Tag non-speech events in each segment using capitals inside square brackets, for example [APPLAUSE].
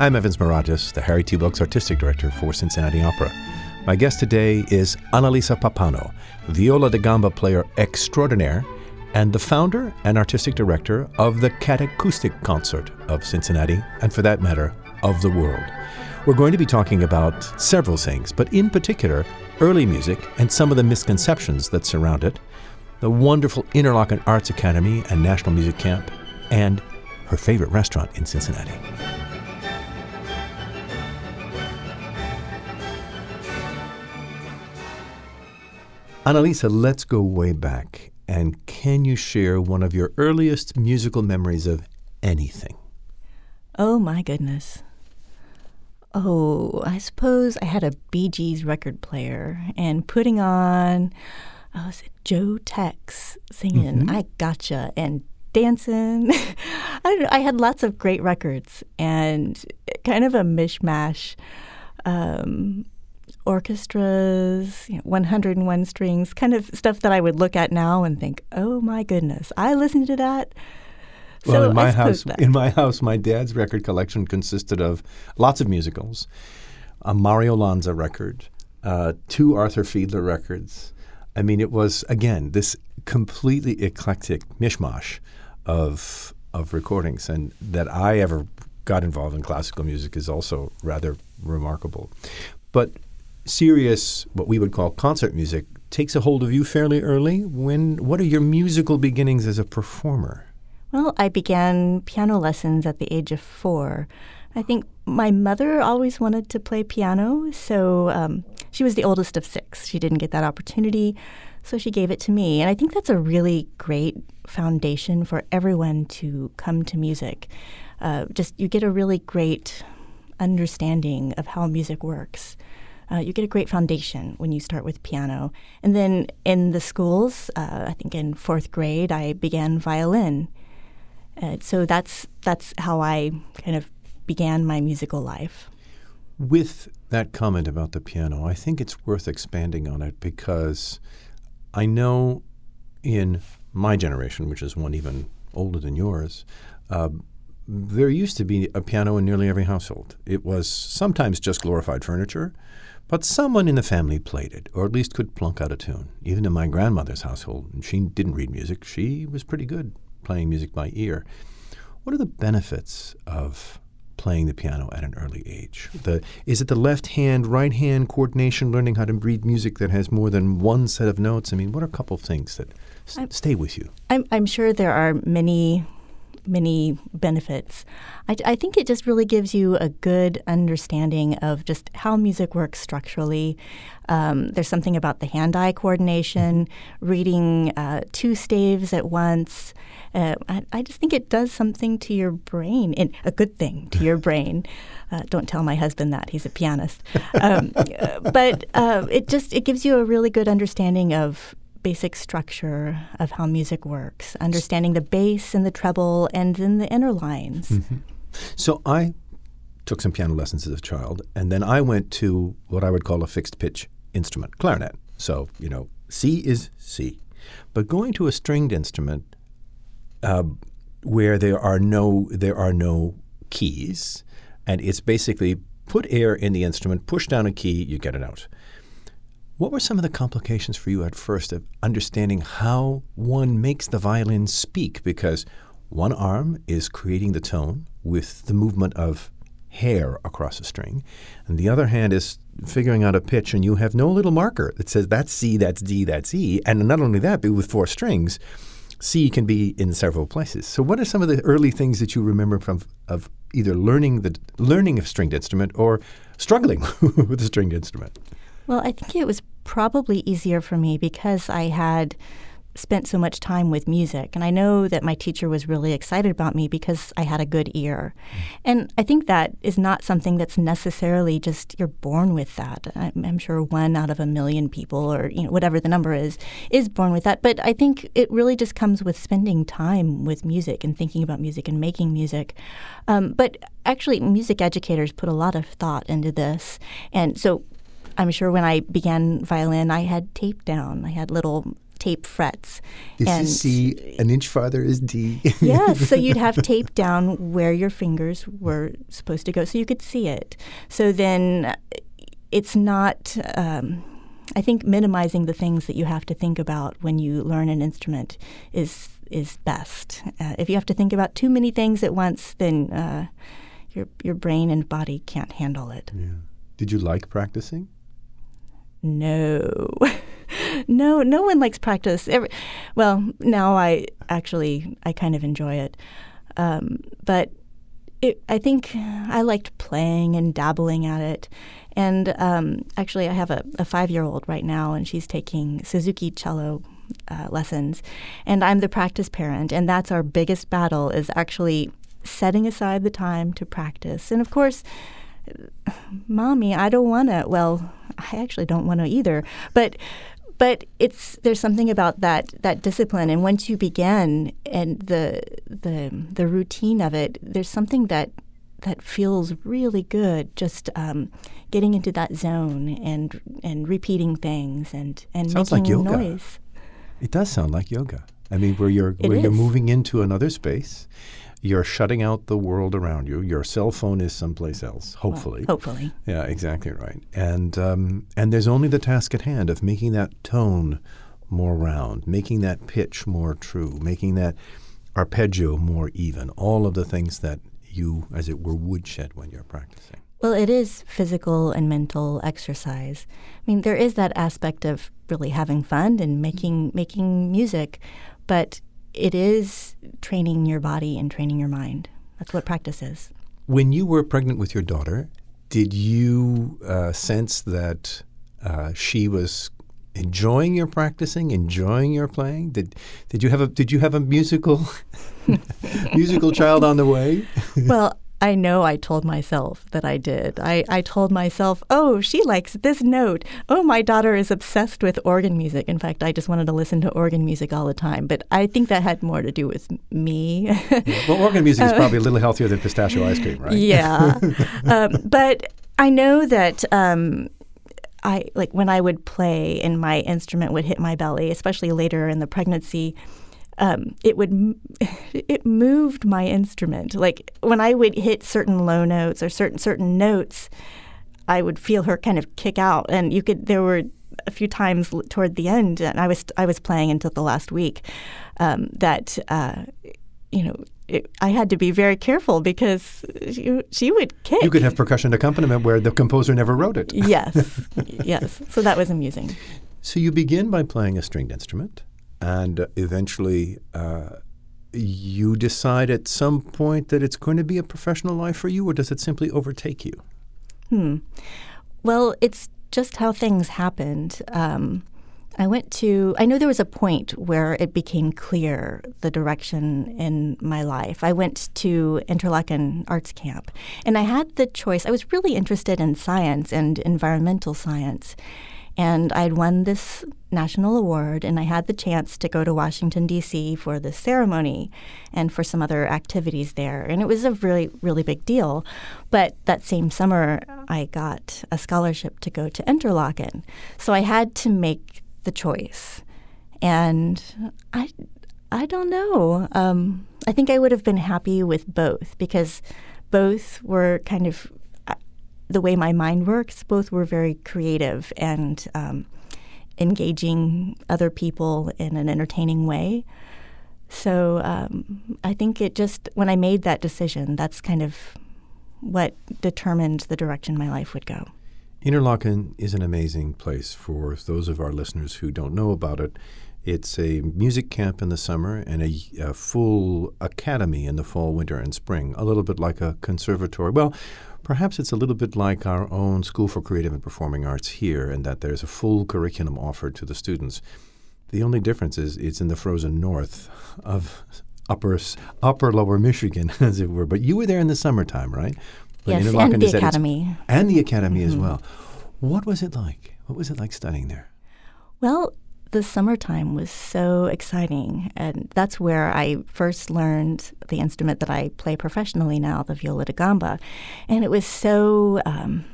I'm Evans Mirageas, the Harry T. Wilks Artistic Director for Cincinnati Opera. My guest today is Annalisa Pappano, viola da gamba player extraordinaire and the founder and artistic director of the Catacoustic Consort of Cincinnati, and for that matter, of the world. We're going to be talking about several things, but in particular, early music and some of the misconceptions that surround it, the wonderful Interlochen Arts Academy and National Music Camp, and her favorite restaurant in Cincinnati. Annalisa, let's go way back. And can you share one of your earliest musical memories of anything? Oh, my goodness. Oh, I suppose I had a Bee Gees record player and putting on, oh, was it Joe Tex singing Mm-hmm. I Gotcha and dancing. [LAUGHS] I don't know. I had lots of great records and kind of a mishmash. Um, orchestras, you know, 101 strings, kind of stuff that I would look at now and think, "Oh my goodness, I listened to that." Well, So in my house, that- in my house, my dad's record collection consisted of lots of musicals, a Mario Lanza record, uh, two Arthur Fiedler records. I mean, it was again this completely eclectic mishmash of of recordings, and that I ever got involved in classical music is also rather remarkable. But serious, what we would call concert music, takes a hold of you fairly early. When what are your musical beginnings as a performer? Well, I began piano lessons at the age of four. I think my mother always wanted to play piano, so um, she was the oldest of six. She didn't get that opportunity, so she gave it to me. And I think that's a really great foundation for everyone to come to music. Uh, just you get a really great understanding of how music works. Uh, you get a great foundation when you start with piano. And then in the schools, uh, I think in fourth grade, I began violin. Uh, so that's that's how I kind of began my musical life. With that comment about the piano, I think it's worth expanding on it because I know in my generation, which is one even older than yours, uh, there used to be a piano in nearly every household. It was sometimes just glorified furniture, but someone in the family played it, or at least could plunk out a tune. Even in my grandmother's household, and she didn't read music, she was pretty good playing music by ear. What are the benefits of playing the piano at an early age? The, is it the left hand, right hand coordination, learning how to read music that has more than one set of notes? I mean, what are a couple of things that s- stay with you? I'm, I'm sure there are many, many benefits. I, I think it just really gives you a good understanding of just how music works structurally. Um, there's something about the hand eye coordination, reading uh, two staves at once. Uh, I, I just think it does something to your brain, and a good thing to your brain. Uh, don't tell my husband that; he's a pianist. Um, [LAUGHS] but uh, it just it gives you a really good understanding of basic structure of how music works, understanding the bass and the treble, and then the inner lines. So I took some piano lessons as a child, and then I went to what I would call a fixed pitch instrument, clarinet. So, you know, C is C. But going to a stringed instrument uh, where there are no there are no keys, and it's basically put air in the instrument, push down a key, you get it out. What were some of the complications for you at first of understanding how one makes the violin speak? Because one arm is creating the tone with the movement of hair across a string, and the other hand is figuring out a pitch, and you have no little marker that says that's C, that's D, that's E. And not only that, but with four strings, C can be in several places. So, what are some of the early things that you remember from of either learning the learning a stringed instrument or struggling [LAUGHS] with a stringed instrument? Well, I think it was probably easier for me because I had spent so much time with music. And I know that my teacher was really excited about me because I had a good ear. And I think that is not something that's necessarily just you're born with that. I'm, I'm sure one out of a million people, or you know whatever the number is, is born with that. But I think it really just comes with spending time with music and thinking about music and making music. Um, but actually, music educators put a lot of thought into this, and so I'm sure when I began violin, I had tape down. I had little tape frets. Is and C an inch farther is D? [LAUGHS] yes, so [LAUGHS] you'd have tape down where your fingers were supposed to go so you could see it. So then it's not. Um, I think minimizing the things that you have to think about when you learn an instrument is is best. Uh, if you have to think about too many things at once, then uh, your your brain and body can't handle it. Yeah. Did you like practicing? No. [LAUGHS] no, no one likes practice. Every, well, now I actually I kind of enjoy it, um, but it, I think I liked playing and dabbling at it. And um, actually, I have a, a five-year-old right now, and she's taking Suzuki cello uh, lessons, and I'm the practice parent, and that's our biggest battle is actually setting aside the time to practice. And of course, mommy, I don't want to. Well, I actually don't want to either. But but it's there's something about that that discipline, and once you begin and the the the routine of it, there's something that that feels really good. Just um, getting into that zone and and repeating things and and Sounds making like yoga. noise. It does sound like yoga. I mean, where you're It where you're moving into another space, you're shutting out the world around you. Your cell phone is someplace else, hopefully. Hopefully. Yeah, exactly right. And um, and there's only the task at hand of making that tone more round, making that pitch more true, making that arpeggio more even. All of the things that you, as it were, woodshed when you're practicing. Well, it is physical and mental exercise. I mean, there is that aspect of really having fun and making making music, but it is training your body and training your mind. That's what practice is. When you were pregnant with your daughter, did you uh, sense that uh, she was enjoying your practicing, enjoying your playing? Did did you have a did you have a musical [LAUGHS] musical child on the way? [LAUGHS] well, I know I told myself that I did. I, I told myself, oh, she likes this note. Oh, my daughter is obsessed with organ music. In fact, I just wanted to listen to organ music all the time. But I think that had more to do with me. Well, organ music is [LAUGHS] probably a little healthier than pistachio ice cream, right? Yeah. [LAUGHS] um, but I know that um, I like when I would play and my instrument would hit my belly, especially later in the pregnancy. Um, it would [LAUGHS] it moved my instrument. Like when I would hit certain low notes or certain certain notes, I would feel her kind of kick out, and you could. There were a few times toward the end, and I was I was playing until the last week. Um, that uh, you know, it, I had to be very careful because she, she would kick. You could have percussion accompaniment where the composer never wrote it. yes, [LAUGHS] yes. So that was amusing. So you begin by playing a stringed instrument, and eventually uh, you decide at some point that it's going to be a professional life for you, or does it simply overtake you? Hmm. Well, it's just how things happened. Um, I went to, I know there was a point where it became clear the direction in my life. I went to Interlochen Arts Camp, and I had the choice. I was really interested in science and environmental science. And I'd won this national award, and I had the chance to go to Washington, D.C. for the ceremony and for some other activities there. And it was a really, really big deal. But that same summer, I got a scholarship to go to Interlochen. So I had to make the choice. And I, I don't know. Um, I think I would have been happy with both because both were kind of the way my mind works. Both were very creative and um, engaging other people in an entertaining way. So um, I think it just, when I made that decision, that's kind of what determined the direction my life would go. Interlochen is an amazing place for those of our listeners who don't know about it. It's a music camp in the summer and a, a, full academy in the fall, winter, and spring, a little bit like a conservatory. Well, perhaps it's a little bit like our own School for Creative and Performing Arts here, in that there's a full curriculum offered to the students. The only difference is it's in the frozen north of upper, upper lower Michigan, [LAUGHS] as it were. But you were there in the summertime, right? Yes, and the is at its- academy. and the academy as mm-hmm. well. What was it like? What was it like studying there? Well, the summertime was so exciting, and that's where I first learned the instrument that I play professionally now, the viola da gamba. And it was so, um,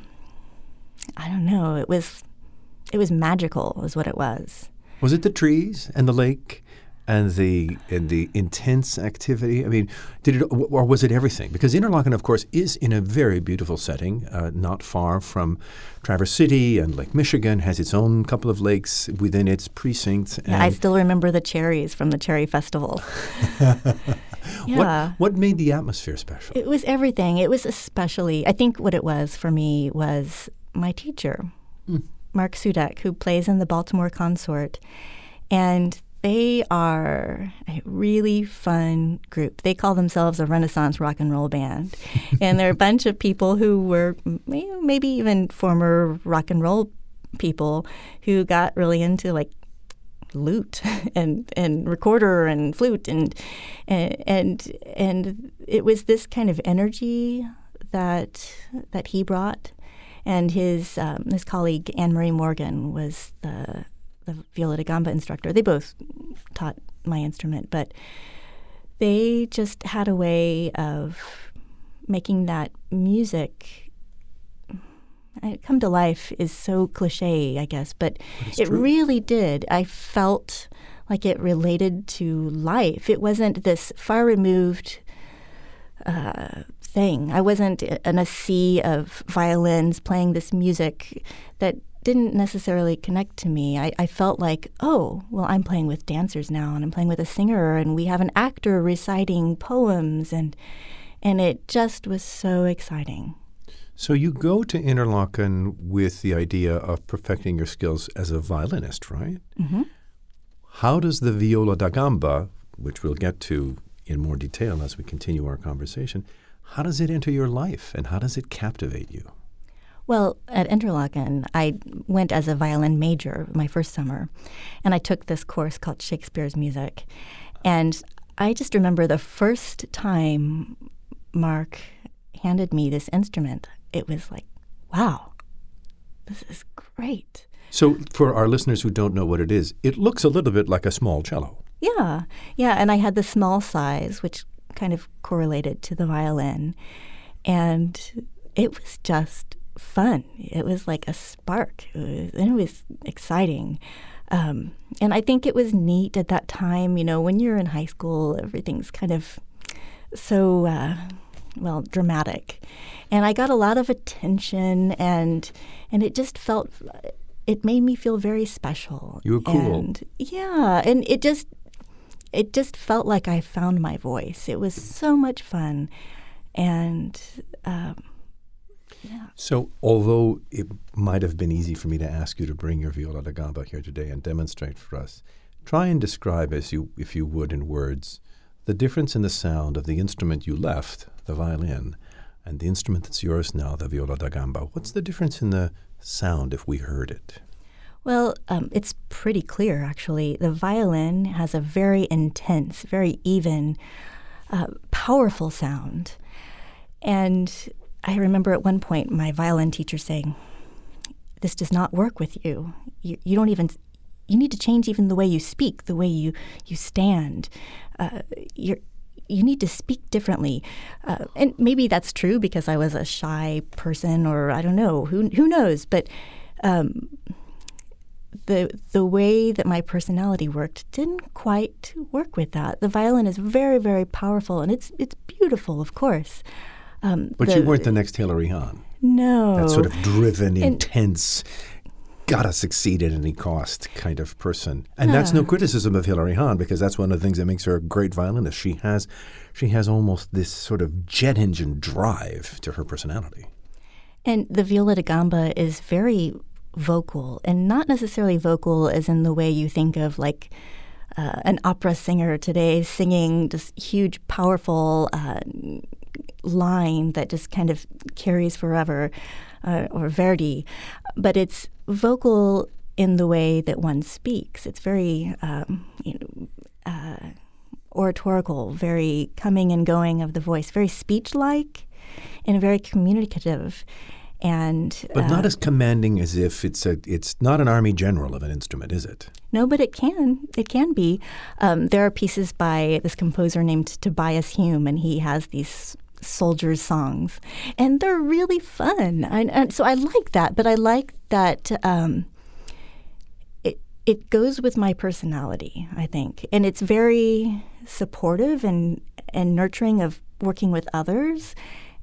I don't know, it was, it was magical, is what it was. Was it the trees and the lake and the and the intense activity? I mean, did it or was it everything? Because Interlochen, of course, is in a very beautiful setting, uh, not far from Traverse City and Lake Michigan. Has its own couple of lakes within its precincts. Yeah, I still remember the cherries from the cherry festival. [LAUGHS] [LAUGHS] yeah. What, what made the atmosphere special? It was everything. It was especially. I think what it was for me was my teacher. Mm. Mark Cudek, who plays in the Baltimore Consort. And they are a really fun group. They call themselves a Renaissance rock and roll band. and they're a bunch of people who were maybe even former rock and roll people who got really into like lute [LAUGHS] and and recorder and flute and and and it was this kind of energy that that he brought and his um, his colleague Anne Marie Morgan was the the viola da gamba instructor. They both taught my instrument, but they just had a way of making that music come to life is so cliche, I guess, but, it true. really did. I felt like it related to life. It wasn't this far removed uh, thing. I wasn't in a sea of violins playing this music that didn't necessarily connect to me. I, I, felt like, oh, well, I'm playing with dancers now, and I'm playing with a singer, and we have an actor reciting poems, and and it just was so exciting. So you go to Interlochen with the idea of perfecting your skills as a violinist, right? Mm-hmm. How does the viola da gamba, which we'll get to in more detail as we continue our conversation, how does it enter your life and how does it captivate you? Well, at Interlochen, I went as a violin major my first summer, and I took this course called Shakespeare's Music. And I just remember the first time Mark handed me this instrument, it was like, wow, this is great. So, for our listeners who don't know what it is, it looks a little bit like a small cello. Yeah, yeah. And I had the small size, which kind of correlated to the violin. And it was just fun. It was like a spark. It was, and it was exciting. Um, and I think it was neat at that time. You know, when you're in high school, everything's kind of so, uh, well, dramatic. And I got a lot of attention, and and it just felt, it made me feel very special. You were cool. And, yeah, and it just it just felt like I found my voice. It was so much fun, and um, yeah. So, although it might have been easy for me to ask you to bring your viola da gamba here today and demonstrate for us, try and describe, as you, if you would, in words, the difference in the sound of the instrument you left, the violin, and the instrument that's yours now, the viola da gamba. What's the difference in the sound if we heard it? Well, um, it's pretty clear, actually. The violin has a very intense, very even, uh, powerful sound. And I remember at one point my violin teacher saying, This does not work with you. You, you don't even, you need to change even the way you speak, the way you, you stand. Uh, you're, you need to speak differently. Uh, and maybe that's true because I was a shy person, or I don't know, who, who knows? But um, the the way that my personality worked didn't quite work with that. The violin is very very powerful and it's it's beautiful, of course. Um, but the, you weren't the next Hilary Hahn. No, that sort of driven, and, intense, gotta succeed at any cost kind of person. And that's no criticism of Hilary Hahn because that's one of the things that makes her a great violinist. She has she has almost this sort of jet engine drive to her personality. And the viola da gamba is very vocal, and not necessarily vocal as in the way you think of like uh, an opera singer today singing this huge, powerful uh, line that just kind of carries forever, uh, or Verdi, but it's vocal in the way that one speaks. It's very, um, you know, uh, oratorical, very coming and going of the voice, very speech-like, and very communicative and but not uh, as commanding as if it's a it's not an army general of an instrument, is it? No, but it can it can be. Um, there are pieces by this composer named Tobias Hume, and he has these soldiers songs, and they're really fun. And, and so I like that, but I like that. Um, it, it goes with my personality, I think. And it's very supportive and, and nurturing of working with others.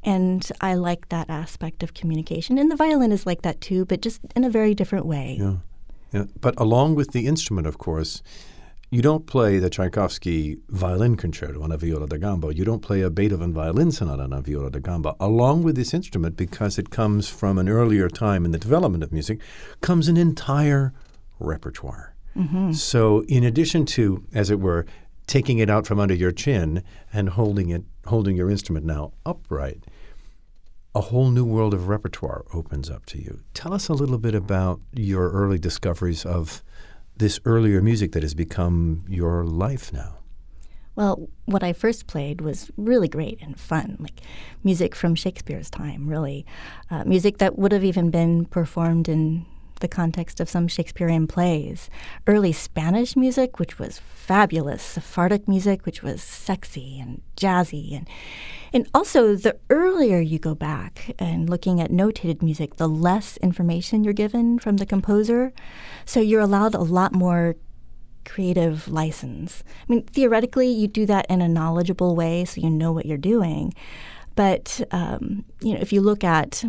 And I like that aspect of communication. And the violin is like that too, but just in a very different way. Yeah. yeah. But along with the instrument, of course, you don't play the Tchaikovsky violin concerto on a viola da gamba. You don't play a Beethoven violin sonata on a viola da gamba. Along with this instrument, because it comes from an earlier time in the development of music, comes an entire repertoire. Mm-hmm. So, in addition to, as it were, taking it out from under your chin and holding it, holding your instrument now upright, a whole new world of repertoire opens up to you. Tell us a little bit about your early discoveries of this earlier music that has become your life now. Well, what I first played was really great and fun, like music from Shakespeare's time, really. Uh, music that would have even been performed in the context of some Shakespearean plays. Early Spanish music, which was fabulous, Sephardic music, which was sexy and jazzy, and and also the earlier you go back and looking at notated music, the less information you're given from the composer, so you're allowed a lot more creative license. I mean, theoretically, you do that in a knowledgeable way, so you know what you're doing. But um, you know, if you look at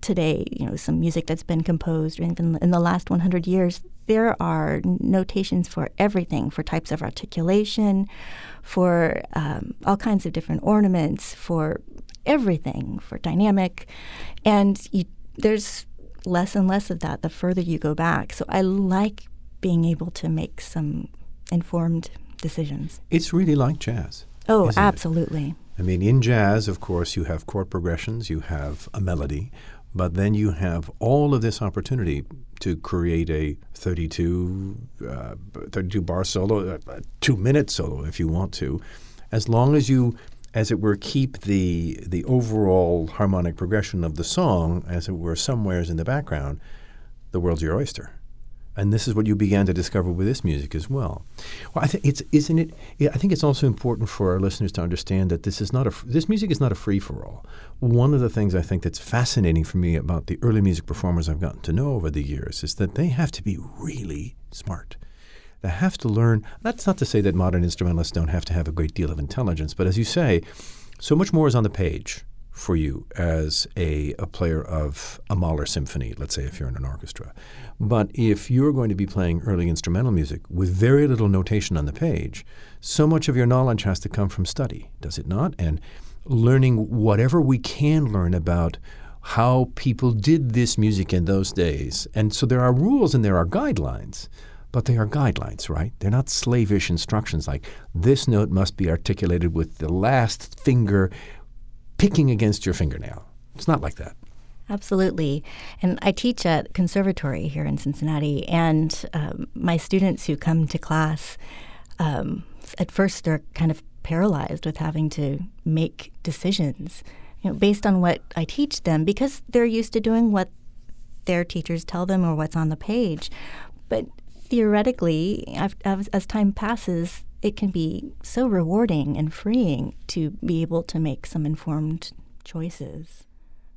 today, you know, some music that's been composed, or even in the last 100 years, there are notations for everything, for types of articulation, for um, all kinds of different ornaments, for everything, for dynamic, and you, there's less and less of that the further you go back. So I like being able to make some informed decisions. It's really like jazz. Oh, absolutely. It? I mean, in jazz, of course, you have chord progressions, you have a melody, but then you have all of this opportunity to create a 32, uh, 32 bar solo, a two minute solo if you want to, as long as you, as it were, keep the the overall harmonic progression of the song, as it were, somewheres in the background. The world's your oyster. And this is what you began to discover with this music as well. Well, I think it's isn't it? Yeah, I think it's also important for our listeners to understand that this is not a this music is not a free for all. One of the things I think that's fascinating for me about the early music performers I've gotten to know over the years is that they have to be really smart. They have to learn. That's not to say that modern instrumentalists don't have to have a great deal of intelligence, but as you say, so much more is on the page for you as a, a player of a Mahler symphony, let's say if you're in an orchestra. But if you're going to be playing early instrumental music with very little notation on the page, so much of your knowledge has to come from study, does it not? And learning whatever we can learn about how people did this music in those days. And so there are rules and there are guidelines, but they are guidelines, right? They're not slavish instructions like this note must be articulated with the last finger picking against your fingernail. It's not like that. Absolutely. And I teach at conservatory here in Cincinnati, and um, my students who come to class, um, at first they're kind of paralyzed with having to make decisions, you know, based on what I teach them because they're used to doing what their teachers tell them or what's on the page. But theoretically, as, as time passes, it can be so rewarding and freeing to be able to make some informed choices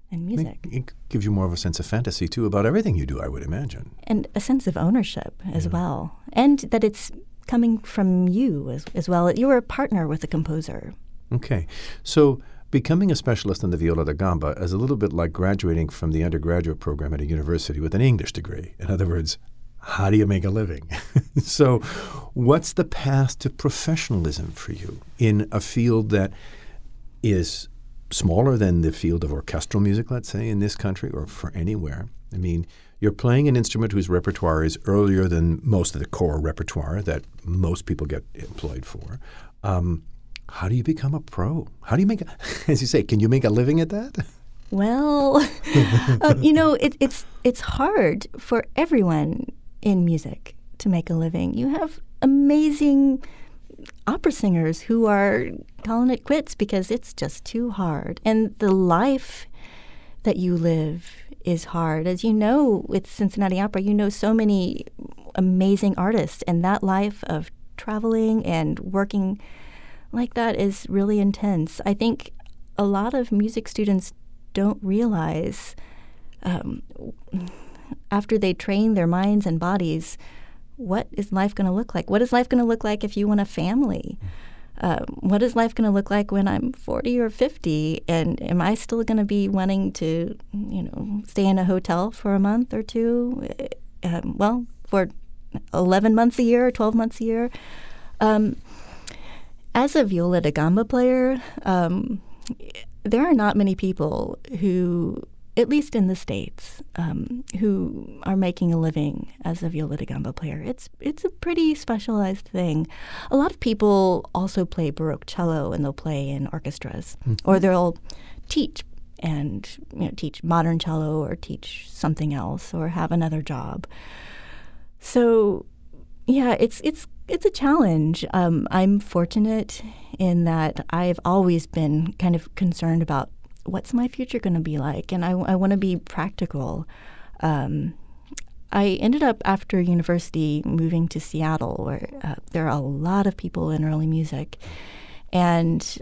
and music. It gives you more of a sense of fantasy too about everything you do, I would imagine. And a sense of ownership as yeah. well. And that it's coming from you as, as well. You were a partner with the composer. Okay. So becoming a specialist in the viola da gamba is a little bit like graduating from the undergraduate program at a university with an English degree. In other words, how do you make a living? [LAUGHS] so, what's the path to professionalism for you in a field that is smaller than the field of orchestral music, let's say, in this country or for anywhere? I mean, you're playing an instrument whose repertoire is earlier than most of the core repertoire that most people get employed for. Um, how do you become a pro? How do you make, a, [LAUGHS] as you say, can you make a living at that? Well, [LAUGHS] um, you know, it, it's it's hard for everyone in music to make a living. You have amazing opera singers who are calling it quits because it's just too hard. And the life that you live is hard. As you know, with Cincinnati Opera, you know so many amazing artists, and that life of traveling and working like that is really intense. I think a lot of music students don't realize um, after they train their minds and bodies what is life going to look like? What is life going to look like if you want a family? Uh, what is life going to look like when I'm 40 or 50? And am I still going to be wanting to, you know, stay in a hotel for a month or two? Um, well, for 11 months a year or 12 months a year. Um, as a viola da gamba player, um, there are not many people who, at least in the states, um, who are making a living as a viola da gamba player. It's it's a pretty specialized thing. A lot of people also play baroque cello and they'll play in orchestras, mm-hmm. or they'll teach and you know teach modern cello or teach something else or have another job. So, yeah, it's it's it's a challenge. Um, I'm fortunate in that I've always been kind of concerned about what's my future going to be like, and I, I want to be practical. Um, I ended up after university moving to Seattle, where uh, there are a lot of people in early music, and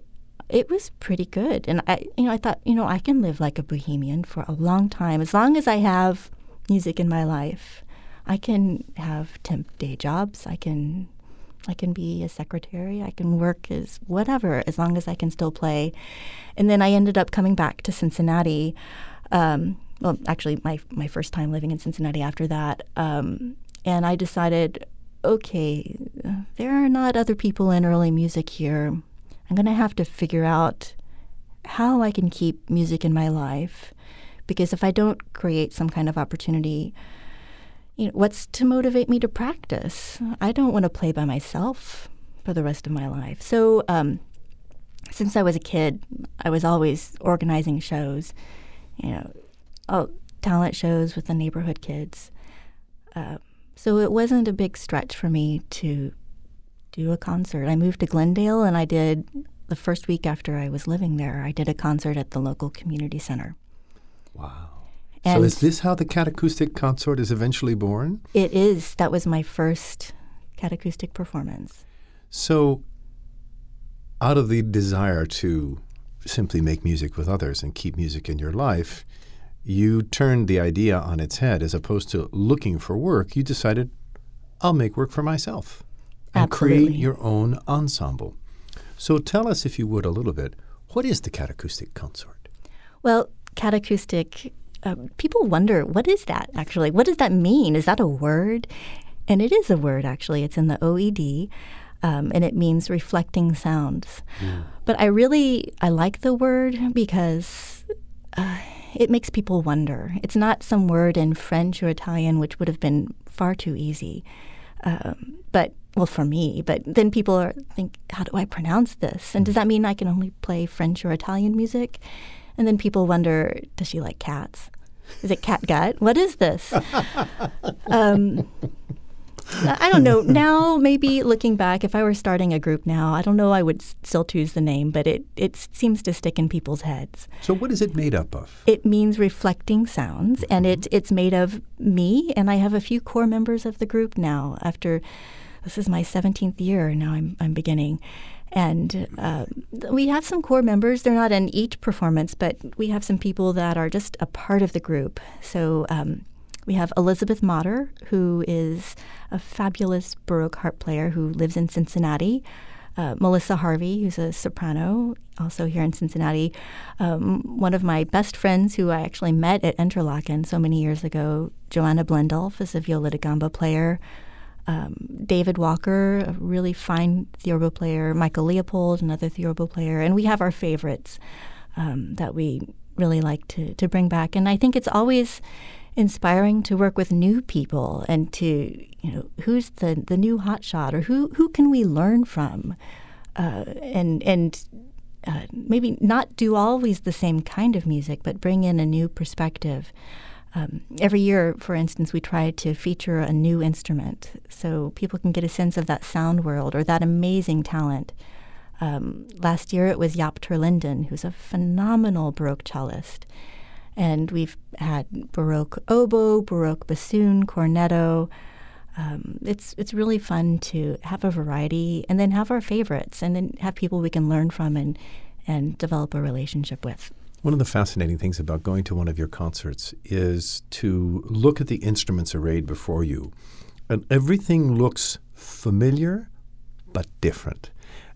it was pretty good. And I, you know, I thought, you know, I can live like a bohemian for a long time as long as I have music in my life. I can have temp day jobs. I can I can be a secretary. I can work as whatever as long as I can still play. And then I ended up coming back to Cincinnati. Um, well, actually, my my first time living in Cincinnati after that. Um, and I decided, okay, there are not other people in early music here. I'm going to have to figure out how I can keep music in my life. Because if I don't create some kind of opportunity you know, what's to motivate me to practice? I don't want to play by myself for the rest of my life. So, um, since I was a kid, I was always organizing shows, you know, talent shows with the neighborhood kids. Uh, so it wasn't a big stretch for me to do a concert. I moved to Glendale and I did the first week after I was living there, I did a concert at the local community center. Wow. And so is this how the catacoustic consort is eventually born? It is. That was my first catacoustic performance. So out of the desire to simply make music with others and keep music in your life, you turned the idea on its head as opposed to looking for work, you decided I'll make work for myself and Absolutely. create your own ensemble. So tell us if you would a little bit, what is the catacoustic consort? Well, catacoustic uh, people wonder what is that actually? What does that mean? Is that a word? And it is a word actually. It's in the OED. Um, and it means reflecting sounds. Mm. But I really I like the word because uh, it makes people wonder. It's not some word in French or Italian, which would have been far too easy. Um, but well, for me. But then people are think, how do I pronounce this? And does that mean I can only play French or Italian music? And then people wonder, does she like cats? Is it cat gut? What is this? [LAUGHS] um, I don't know. Now, maybe looking back, if I were starting a group now, I don't know. I would still choose the name, but it it seems to stick in people's heads. So, what is it made up of? It means reflecting sounds, and it it's made of me, and I have a few core members of the group now. After this is my seventeenth year now, I'm I'm beginning, and uh, we have some core members. They're not in each performance, but we have some people that are just a part of the group. So um, we have Elizabeth Motter, who is a fabulous Baroque harp player who lives in Cincinnati. Uh, Melissa Harvey, who's a soprano, also here in Cincinnati. Um, one of my best friends, who I actually met at Interlochen so many years ago, Joanna Blendulf, is a viola da gamba player um, David Walker, a really fine theorbo player, Michael Leopold, another theorbo player, and we have our favorites um, that we really like to, to bring back. And I think it's always inspiring to work with new people and to, you know, who's the, the new hotshot or who, who can we learn from? Uh, and and uh, maybe not do always the same kind of music, but bring in a new perspective. Um, every year, for instance, we try to feature a new instrument so people can get a sense of that sound world or that amazing talent. Um, last year it was Jaap ter Linden, who's a phenomenal Baroque cellist. And we've had Baroque oboe, Baroque bassoon, cornetto. Um, it's it's really fun to have a variety and then have our favorites and then have people we can learn from and and develop a relationship with. One of the fascinating things about going to one of your concerts is to look at the instruments arrayed before you and everything looks familiar but different.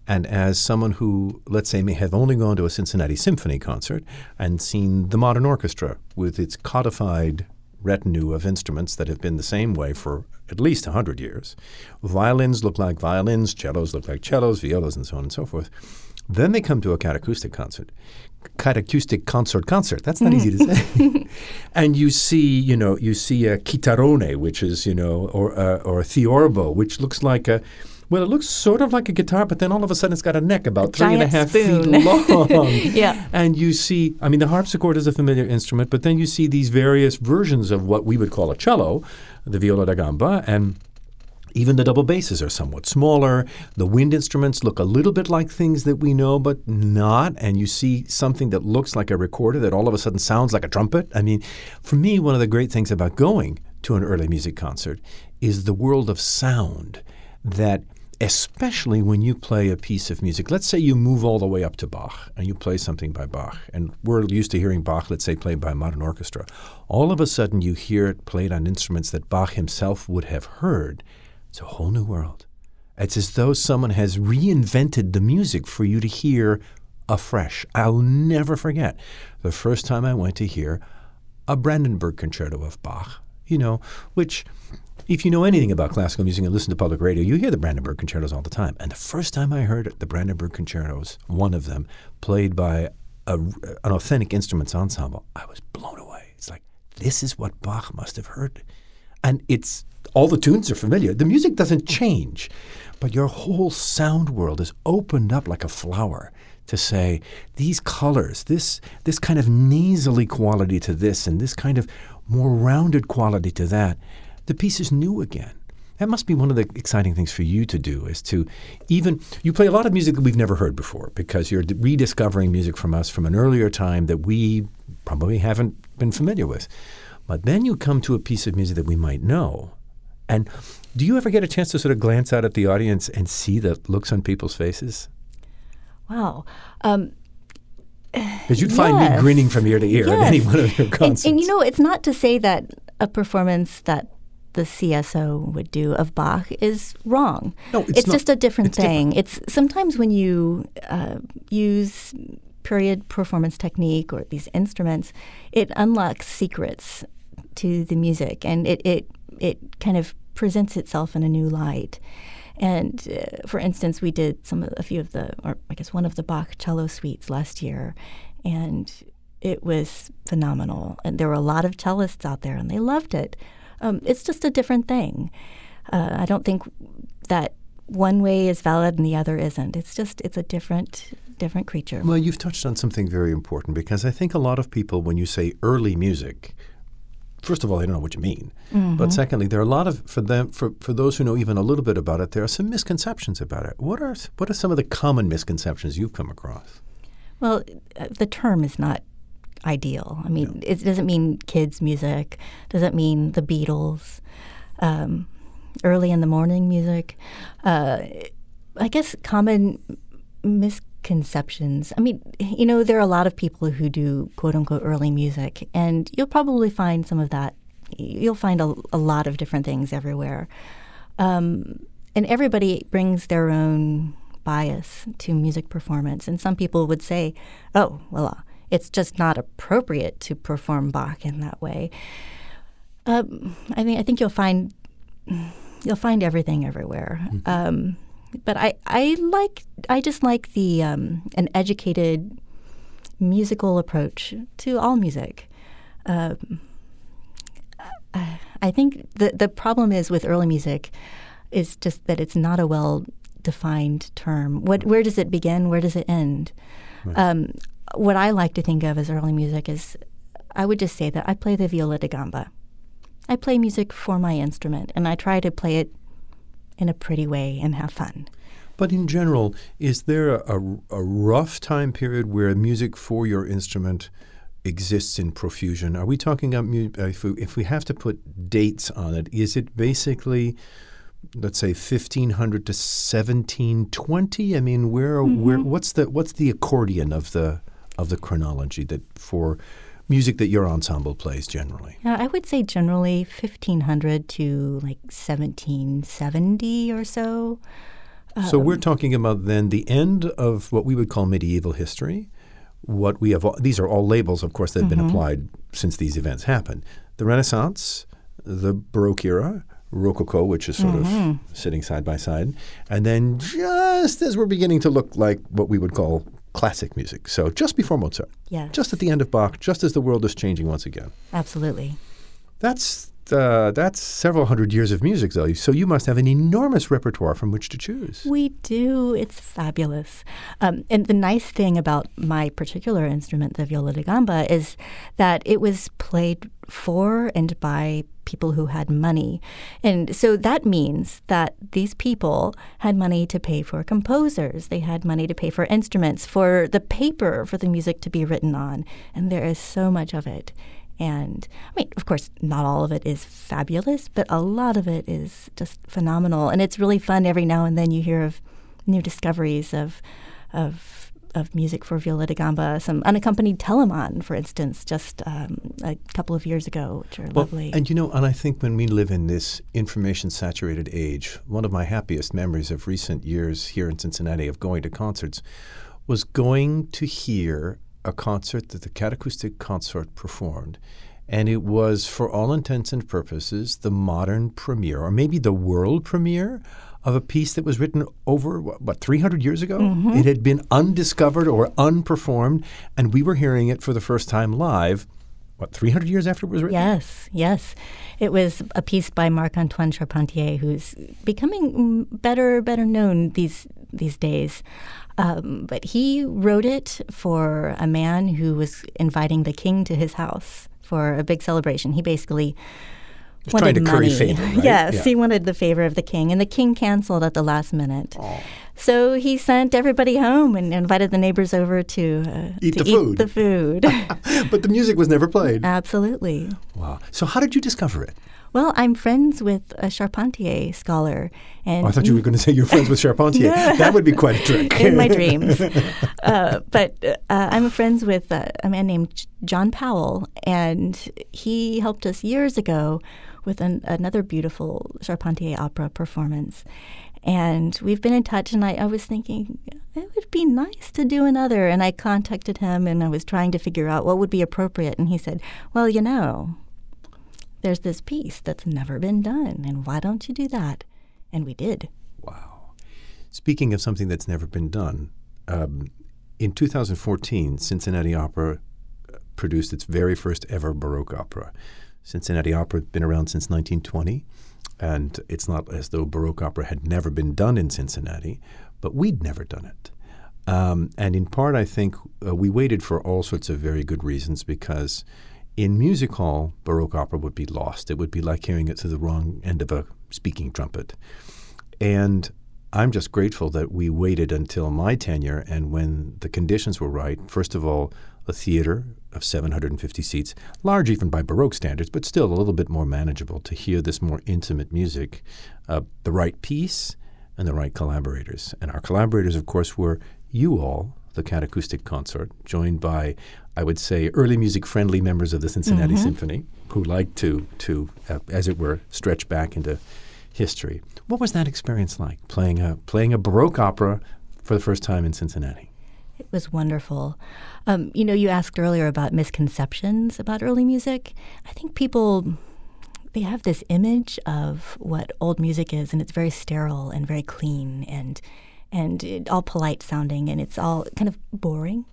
And as someone who, let's say, may have only gone to a Cincinnati Symphony concert and seen the modern orchestra with its codified retinue of instruments that have been the same way for at least 100 years, violins look like violins, cellos look like cellos, violas, and so on and so forth. Then they come to a catacoustic concert. Catacoustic consort concert. That's not easy to say. [LAUGHS] [LAUGHS] and you see, you know, you see a chitarrone, which is, you know, or uh, or a theorbo, which looks like a well, it looks sort of like a guitar, but then all of a sudden it's got a neck about A three and a half spoon. feet [LAUGHS] long. Yeah. And you see, I mean, the harpsichord is a familiar instrument, but then you see these various versions of what we would call a cello, the viola da gamba, and even the double basses are somewhat smaller. The wind instruments look a little bit like things that we know, but not. And you see something that looks like a recorder that all of a sudden sounds like a trumpet. I mean, for me, one of the great things about going to an early music concert is the world of sound that especially when you play a piece of music. Let's say you move all the way up to Bach and you play something by Bach, and we're used to hearing Bach, let's say, played by a modern orchestra. All of a sudden, you hear it played on instruments that Bach himself would have heard. It's a whole new world. It's as though someone has reinvented the music for you to hear afresh. I'll never forget the first time I went to hear a Brandenburg concerto of Bach, you know, which if you know anything about classical music and listen to public radio, you hear the Brandenburg concertos all the time. And the first time I heard the Brandenburg concertos, one of them played by a, an authentic instruments ensemble, I was blown away. It's like this is what Bach must have heard, and it's all the tunes are familiar. The music doesn't change, but your whole sound world is opened up like a flower to say these colors, this this kind of nasally quality to this, and this kind of more rounded quality to that the piece is new again. That must be one of the exciting things for you to do is to even you play a lot of music that we've never heard before because you're rediscovering music from us from an earlier time that we probably haven't been familiar with. But then you come to a piece of music that we might know. And do you ever get a chance to sort of glance out at the audience and see the looks on people's faces? Wow. Um, Because you'd find me grinning from ear to ear at any one of your concerts. and you know, it's not to say that a performance that the CSO would do of Bach is wrong. No, it's not. just a different It's different. thing. It's sometimes when you uh, use period performance technique or these instruments, it unlocks secrets to the music, and it it it kind of presents itself in a new light. And uh, for instance, we did some a few of the, or I guess one of the Bach cello suites last year, and it was phenomenal. And there were a lot of cellists out there, and they loved it. Um, it's just a different thing. Uh, I don't think that one way is valid and the other isn't. It's just it's a different different creature. Well, you've touched on something very important because I think a lot of people, when you say early music, first of all, they don't know what you mean. But secondly, there are a lot of for them for, for those who know even a little bit about it, there are some misconceptions about it. What are what are some of the common misconceptions you've come across? Well, uh, the term is not ideal. I mean, it doesn't mean kids' music. Doesn't mean the Beatles. Um, early in the morning music. Uh, I guess common misconceptions. I mean, you know, there are a lot of people who do quote unquote early music, and you'll probably find some of that. You'll find a, a lot of different things everywhere. Um, and everybody brings their own bias to music performance. And some people would say, oh, well, uh, it's just not appropriate to perform Bach in that way. Um, I mean, I think you'll find you'll find everything everywhere. Um, but I, I like I just like the um, an educated musical approach to all music. Um, I- I think the the problem is with early music is just that it's not a well defined term. What where does it begin? Where does it end? Um, what I like to think of as early music is I would just say that I play the viola da gamba. I play music for my instrument, and I try to play it in a pretty way and have fun. But in general, is there a, a rough time period where music for your instrument exists in profusion? Are we talking about mu- uh, if, we, if we have to put dates on it? Is it basically, let's say, fifteen hundred to seventeen twenty? I mean, where where what's the what's the accordion of the of the chronology that for music that your ensemble plays generally? Yeah, I would say generally 1500 to like 1770 or so. so we're um, talking about then the end of what we would call medieval history. What we have, these are all labels, of course, that have been mm-hmm. applied since these events happened. The Renaissance, the Baroque era, Rococo, which is sort of mm-hmm. sitting side by side, and then just as we're beginning to look like what we would call classic music. So just before Mozart, Yes. just at the end of Bach, just as the world is changing once again. Absolutely. That's uh, that's several hundred years of music, though. So you must have an enormous repertoire from which to choose. We do. It's fabulous. Um, and the nice thing about my particular instrument, the viola da gamba, is that it was played for and by people who had money. And so that means that these people had money to pay for composers, they had money to pay for instruments, for the paper for the music to be written on. And there is so much of it. And I mean, of course, not all of it is fabulous, but a lot of it is just phenomenal. And it's really fun every now and then you hear of new discoveries of of of music for viola da gamba. Some unaccompanied Telemann, for instance, just um, a couple of years ago, which are lovely. And you know, and I think when we live in this information saturated age, one of my happiest memories of recent years here in Cincinnati of going to concerts was going to hear a concert that the Catacoustic Consort performed. And it was, for all intents and purposes, the modern premiere, or maybe the world premiere of a piece that was written over, what, what 300 years ago? Mm-hmm. It had been undiscovered or unperformed, and we were hearing it for the first time live, what, 300 years after it was written? Yes, yes. It was a piece by Marc Antoine Charpentier, who's becoming better, better known these these days. Um, but he wrote it for a man who was inviting the king to his house for a big celebration. He basically Just wanted trying to curry money. favor, right? yes, Yeah. he wanted the favor of the king, and the king canceled at the last minute. So he sent everybody home and invited the neighbors over to uh, Eat to the eat food. the food. [LAUGHS] but the music was never played. Absolutely. Wow. So how did you discover it? Well, I'm friends with a Charpentier scholar, and Oh, I thought you were going to say you're friends with Charpentier. [LAUGHS] That would be quite a trick. [LAUGHS] in my [LAUGHS] dreams. Uh, but uh, I'm friends with uh, a man named John Powell, and he helped us years ago with an, another beautiful Charpentier opera performance. And we've been in touch, and I, I was thinking it would be nice to do another. And I contacted him, and I was trying to figure out what would be appropriate. And he said, Well, you know, there's this piece that's never been done, and why don't you do that? And we did. Wow. Speaking of something that's never been done, um, in 2014, Cincinnati Opera uh, produced its very first ever Baroque opera. Cincinnati Opera had been around since 1920, and it's not as though Baroque opera had never been done in Cincinnati, but we'd never done it. Um, and in part, I think uh, we waited for all sorts of very good reasons because in music hall, Baroque opera would be lost. It would be like hearing it through the wrong end of a speaking trumpet. And I'm just grateful that we waited until my tenure and when the conditions were right. First of all, a theater of 750 seats, large even by Baroque standards, but still a little bit more manageable to hear this more intimate music, uh, the right piece, and the right collaborators. And our collaborators, of course, were you all, the Catacoustic Consort, joined by, I would say, early music friendly members of the Cincinnati Symphony who like to, to uh, as it were, stretch back into history. What was that experience like, playing a, playing a Baroque opera for the first time in Cincinnati? It was wonderful. Um, you know, you asked earlier about misconceptions about early music. I think people they have this image of what old music is, and it's very sterile and very clean and and it, all polite sounding, and it's all kind of boring.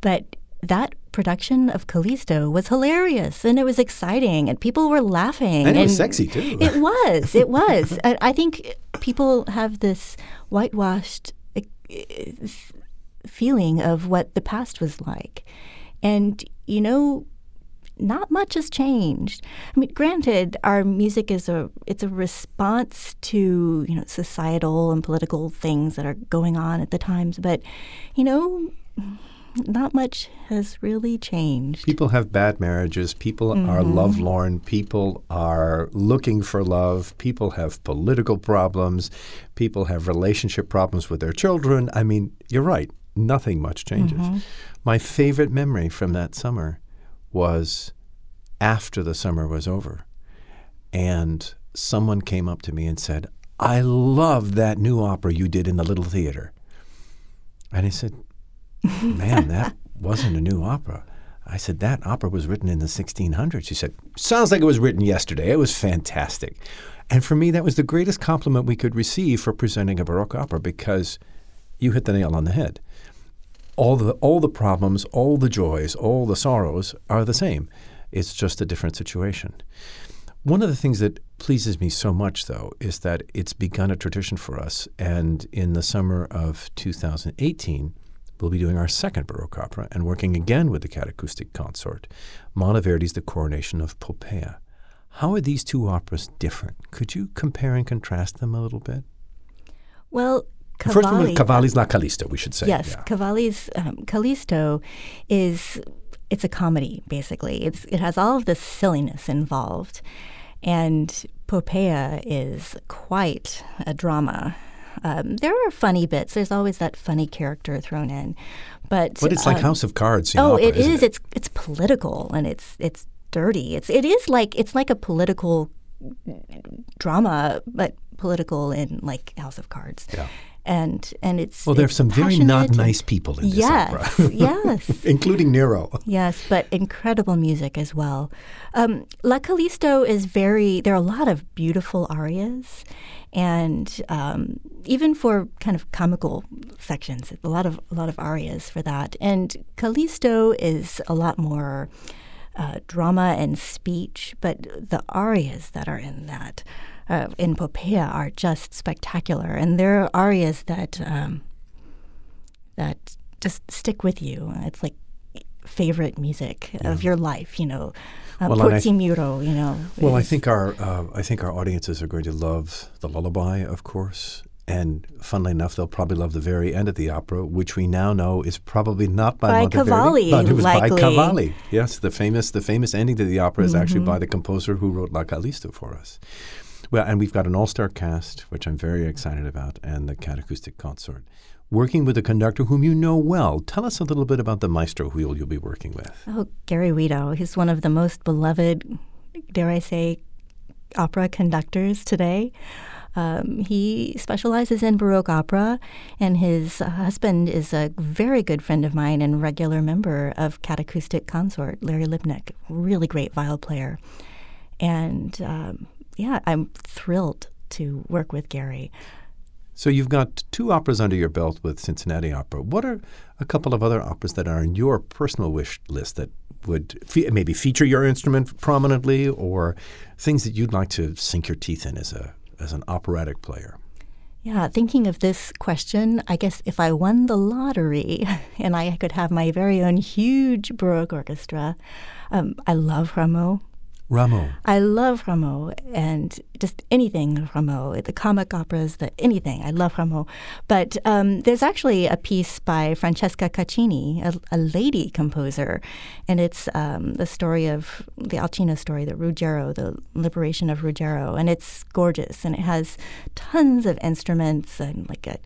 But that production of Callisto was hilarious, and it was exciting, and people were laughing. And it was sexy, too. It was. It was. [LAUGHS] I, I think people have this whitewashed uh, feeling of what the past was like. And, you know, not much has changed. I mean, granted, our music is a it's a response to, you know, societal and political things that are going on at the times, but you know, not much has really changed. People have bad marriages. People are mm-hmm. lovelorn. People are looking for love. People have political problems. People have relationship problems with their children. I mean, you're right. Nothing much changes. Mm-hmm. My favorite memory from that summer was after the summer was over. And someone came up to me and said, I love that new opera you did in the Little Theater. And I said, [LAUGHS] Man, that wasn't a new opera. I said, That opera was written in the 1600s. She said, Sounds like it was written yesterday. It was fantastic. And for me, that was the greatest compliment we could receive for presenting a Baroque opera because you hit the nail on the head. All the, all the problems, all the joys, all the sorrows are the same. It's just a different situation. One of the things that pleases me so much, though, is that it's begun a tradition for us. And in the summer of 2018, we'll be doing our second Baroque opera and working again with the Catacoustic Consort, Monteverdi's The Coronation of Poppea. How are these two operas different? Could you compare and contrast them a little bit? Well, The First one was Cavalli's La Callisto, we should say. Yes, Yeah. Cavalli's um, Callisto is it's a comedy basically. It's it has all of this silliness involved, and Poppea is quite a drama. Um, there are funny bits. There's always that funny character thrown in, but But it's like um, House of Cards. Oh, opera, it is. It's it's political and it's it's dirty. It's it is like it's like a political drama, but political in like House of Cards. Yeah. And and it's Well, there's some very not nice people in this yes, opera, [LAUGHS] yes, [LAUGHS] including Nero. yes, but incredible music as well. Um, La Callisto is very. There are a lot of beautiful arias, and um, even for kind of comical sections, a lot of a lot of arias for that. And Callisto is a lot more uh, drama and speech, but the arias that are in that. Uh, in Poppea are just spectacular, and there are arias that um, that just stick with you. It's like favorite music of your life, you know. Uh, Well, Muro, you know. Well, I think our uh, I think our audiences are going to love the lullaby, of course, and funnily enough, they'll probably love the very end of the opera, which we now know is probably not by, By Monteverdi, Cavalli, but it was by. Cavalli. Yes, the famous the famous ending to the opera is actually Mm-hmm. by the composer who wrote La Callisto for us. Well, and we've got an all-star cast, which I'm very excited about, and the Catacoustic Consort. Working with a conductor whom you know well. Tell us a little bit about the maestro who you'll, you'll be working with. Oh, Gary Wedow. He's one of the most beloved, dare I say, opera conductors today. Um, he specializes in Baroque opera, and his husband is a very good friend of mine and regular member of Catacoustic Consort, Larry Lipnick, really great viol player. And um, yeah, I'm thrilled to work with Gary. So you've got two operas under your belt with Cincinnati Opera. What are a couple of other operas that are on your personal wish list that would fe- maybe feature your instrument prominently, or things that you'd like to sink your teeth in as a as an operatic player? Yeah, thinking of this question, I guess if I won the lottery [LAUGHS] and I could have my very own huge Baroque orchestra, um, I love Rameau. Rameau. I love Rameau and just anything Rameau, the comic operas, the anything. I love Rameau. But um, there's actually a piece by Francesca Caccini, a, a lady composer, and it's um, the story of the Alcina story, the Ruggiero, the liberation of Ruggiero, and it's gorgeous and it has tons of instruments and like a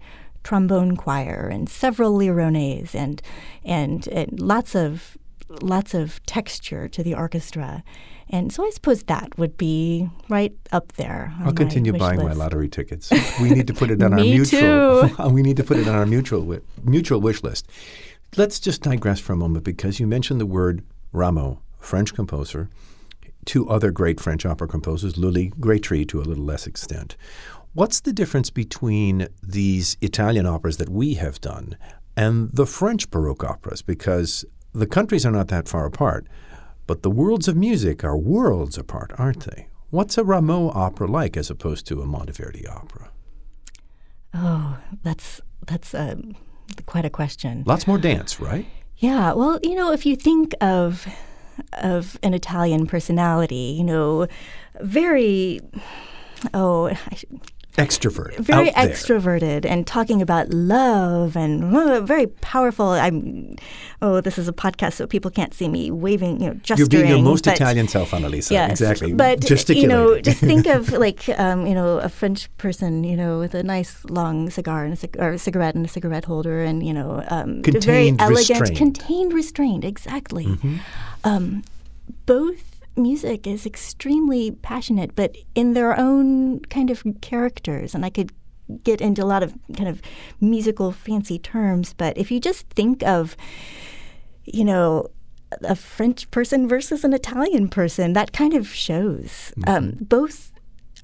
trombone choir and several lirones and and, and lots of lots of texture to the orchestra. And so I suppose that would be right up there. I'll continue buying my lottery tickets. We need to put it on [LAUGHS] our mutual. too. [LAUGHS] Uh, we need to put it on our mutual wi- mutual wish list. Let's just digress for a moment because you mentioned the word Rameau, French composer. Two other great French opera composers, Lully, Grétry to a little less extent. What's the difference between these Italian operas that we have done and the French Baroque operas? Because the countries are not that far apart, but the worlds of music are worlds apart, aren't they? What's a Rameau opera like as opposed to a Monteverdi opera? Oh, that's that's um, quite a question. Lots more dance, right? Yeah, well, you know, if you think of of an Italian personality, you know, very oh, I should, Extrovert. very extroverted and talking about love and uh, very powerful. I'm oh, this is a podcast, so people can't see me waving, you know, You're gesturing. being your most but- Italian self, Annalisa. Yes, exactly. But you know, just think of [LAUGHS] like um, you know a French person, you know, with a nice long cigar and a cig- or a cigarette and a cigarette holder, and you know, um, very elegant, restraint. contained, restrained. Exactly. Um, both music is extremely passionate, but in their own kind of characters. And I could get into a lot of kind of musical fancy terms, but if you just think of, you know, a French person versus an Italian person, that kind of shows. Mm-hmm. Um, both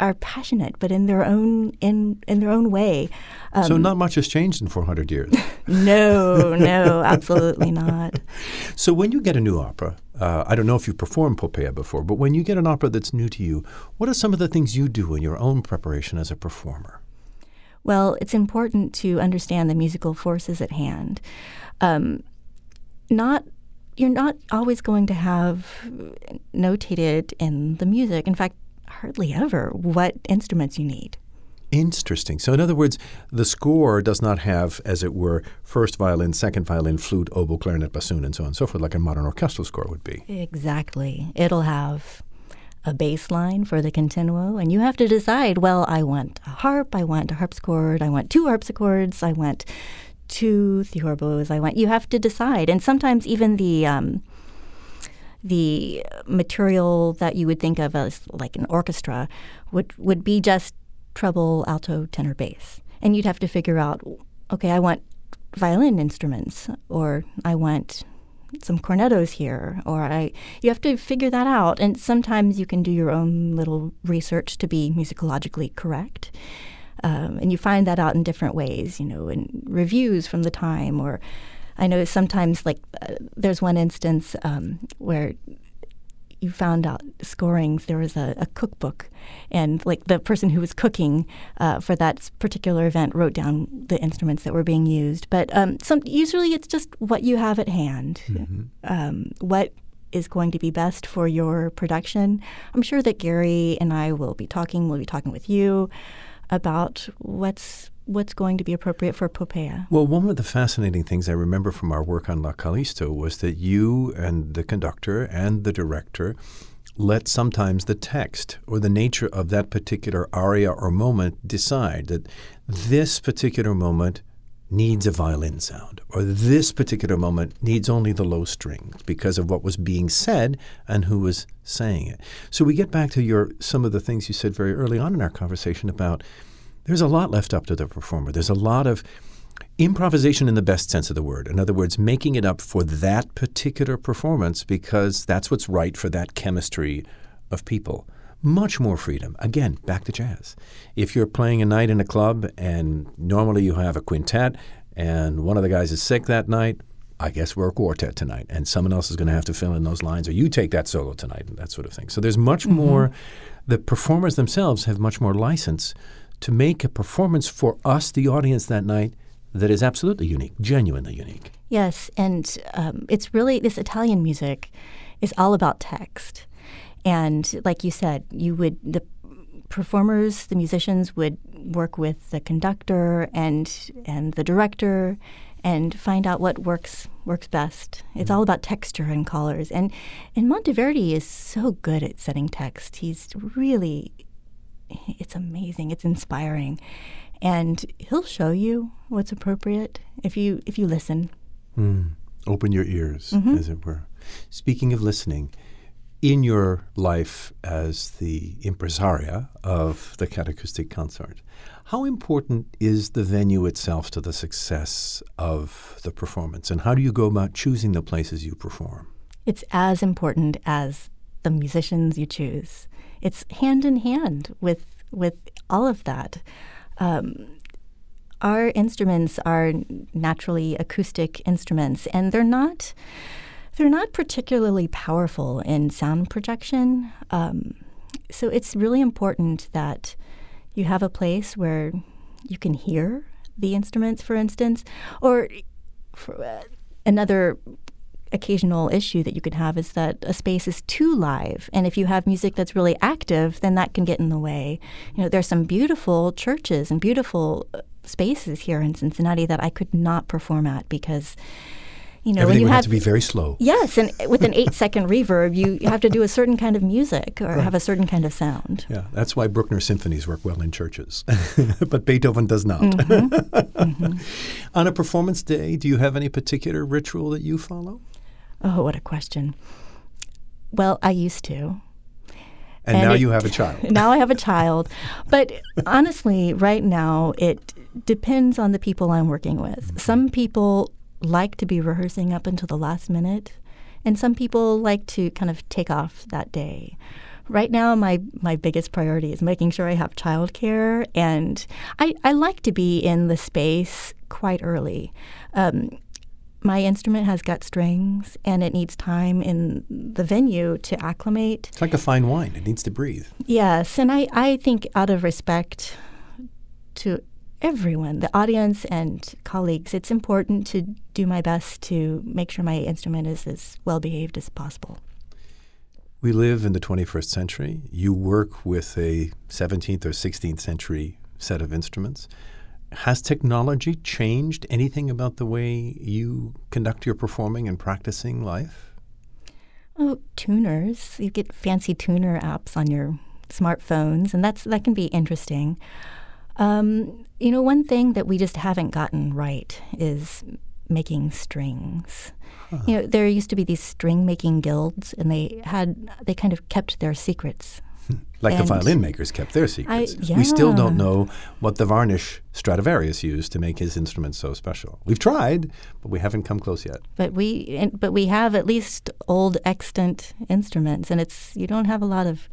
are passionate, but in their own in in their own way. Um, so not much has changed in 400 years. [LAUGHS] no, no, absolutely not. [LAUGHS] So when you get a new opera, uh, I don't know if you've performed Poppea before, but when you get an opera that's new to you, what are some of the things you do in your own preparation as a performer? Well, it's important to understand the musical forces at hand. Um, not you're not always going to have notated in the music. In fact, hardly ever what instruments you need. Interesting. So, in other words, the score does not have, as it were, first violin, second violin, flute, oboe, clarinet, bassoon, and so on and so forth, like a modern orchestral score would be. Exactly. It'll have a bass line for the continuo, and you have to decide well, I want a harp, I want a harpsichord, I want two harpsichords, I want two theorbos, I want. You have to decide. And sometimes even the. Um, the material that you would think of as like an orchestra would would be just treble, alto, tenor, bass. And you'd have to figure out, okay, I want violin instruments, or I want some cornetos here, or I. You have to figure that out, and sometimes you can do your own little research to be musicologically correct. Um, and you find that out in different ways, you know, in reviews from the time, or I know sometimes, like, uh, there's one instance um, where you found out scorings. There was a, a, cookbook, and like the person who was cooking uh, for that particular event wrote down the instruments that were being used. But um, some usually it's just what you have at hand, mm-hmm. um, what is going to be best for your production. I'm sure that Gary and I will be talking. We'll be talking with you about what's what's going to be appropriate for Poppea? Well, one of the fascinating things I remember from our work on La Callisto was that you and the conductor and the director let sometimes the text or the nature of that particular aria or moment decide that this particular moment needs a violin sound, or this particular moment needs only the low strings because of what was being said and who was saying it. So we get back to your some of the things you said very early on in our conversation about there's a lot left up to the performer. There's a lot of improvisation in the best sense of the word. In other words, making it up for that particular performance because that's what's right for that chemistry of people. Much more freedom. Again, back to jazz. If you're playing a night in a club and normally you have a quintet and one of the guys is sick that night, I guess we're a quartet tonight, and someone else is going to have to fill in those lines, or you take that solo tonight, and that sort of thing. So there's much mm-hmm. more. The performers themselves have much more license to make a performance for us, the audience, that night that is absolutely unique, genuinely unique. Yes, and um, it's really this Italian music is all about text, and like you said, you would the performers, the musicians would work with the conductor and and the director and find out what works works best. It's all about texture and colors. And and Monteverdi is so good at setting text. He's really it's amazing. It's inspiring, and he'll show you what's appropriate if you if you listen. Mm. Open your ears, mm-hmm. as it were. Speaking of listening, in your life as the impresaria of the Catacoustic Consort, how important is the venue itself to the success of the performance, and how do you go about choosing the places you perform? It's as important as the musicians you choose it's hand in hand with with all of that. Um, our instruments are naturally acoustic instruments, and they're not they're not particularly powerful in sound projection. Um, so it's really important that you have a place where you can hear the instruments, for instance, or for, uh, another occasional issue that you can have is that a space is too live. And if you have music that's really active, then that can get in the way. You know, there's some beautiful churches and beautiful uh, spaces here in Cincinnati that I could not perform at because you know, Everything when you have to be very slow. Yes, and [LAUGHS] with an eight-second reverb, you have to do a certain kind of music or right. have a certain kind of sound. Yeah, that's why Bruckner symphonies work well in churches, [LAUGHS] but Beethoven does not. Mm-hmm. [LAUGHS] mm-hmm. On a performance day, do you have any particular ritual that you follow? Oh, what a question. Well, I used to. And, And now it- you have a child. [LAUGHS] now I have a child. But honestly, right now, it depends on the people I'm working with. Some people like to be rehearsing up until the last minute, and some people like to kind of take off that day. Right now, my, my biggest priority is making sure I have childcare, and I, I like to be in the space quite early. Um, my instrument has gut strings, and it needs time in the venue to acclimate. It's like a fine wine. It needs to breathe. Yes, and I, I think out of respect to everyone, the audience and colleagues, it's important to do my best to make sure my instrument is as well behaved as possible. We live in the 21st century. You work with a 17th or 16th century set of instruments. Has technology changed anything about the way you conduct your performing and practicing life? Oh, tuners. You get fancy tuner apps on your smartphones, and that's that can be interesting. Um, you know, one thing that we just haven't gotten right is making strings. You know, there used to be these string making guilds, and they had they kind of kept their secrets. [LAUGHS] Like the violin makers kept their secrets. I- We still don't know what the varnish Stradivarius used to make his instrument so special. We've tried, but we haven't come close yet. But we, but we have at least old extant instruments, and it's you don't have a lot of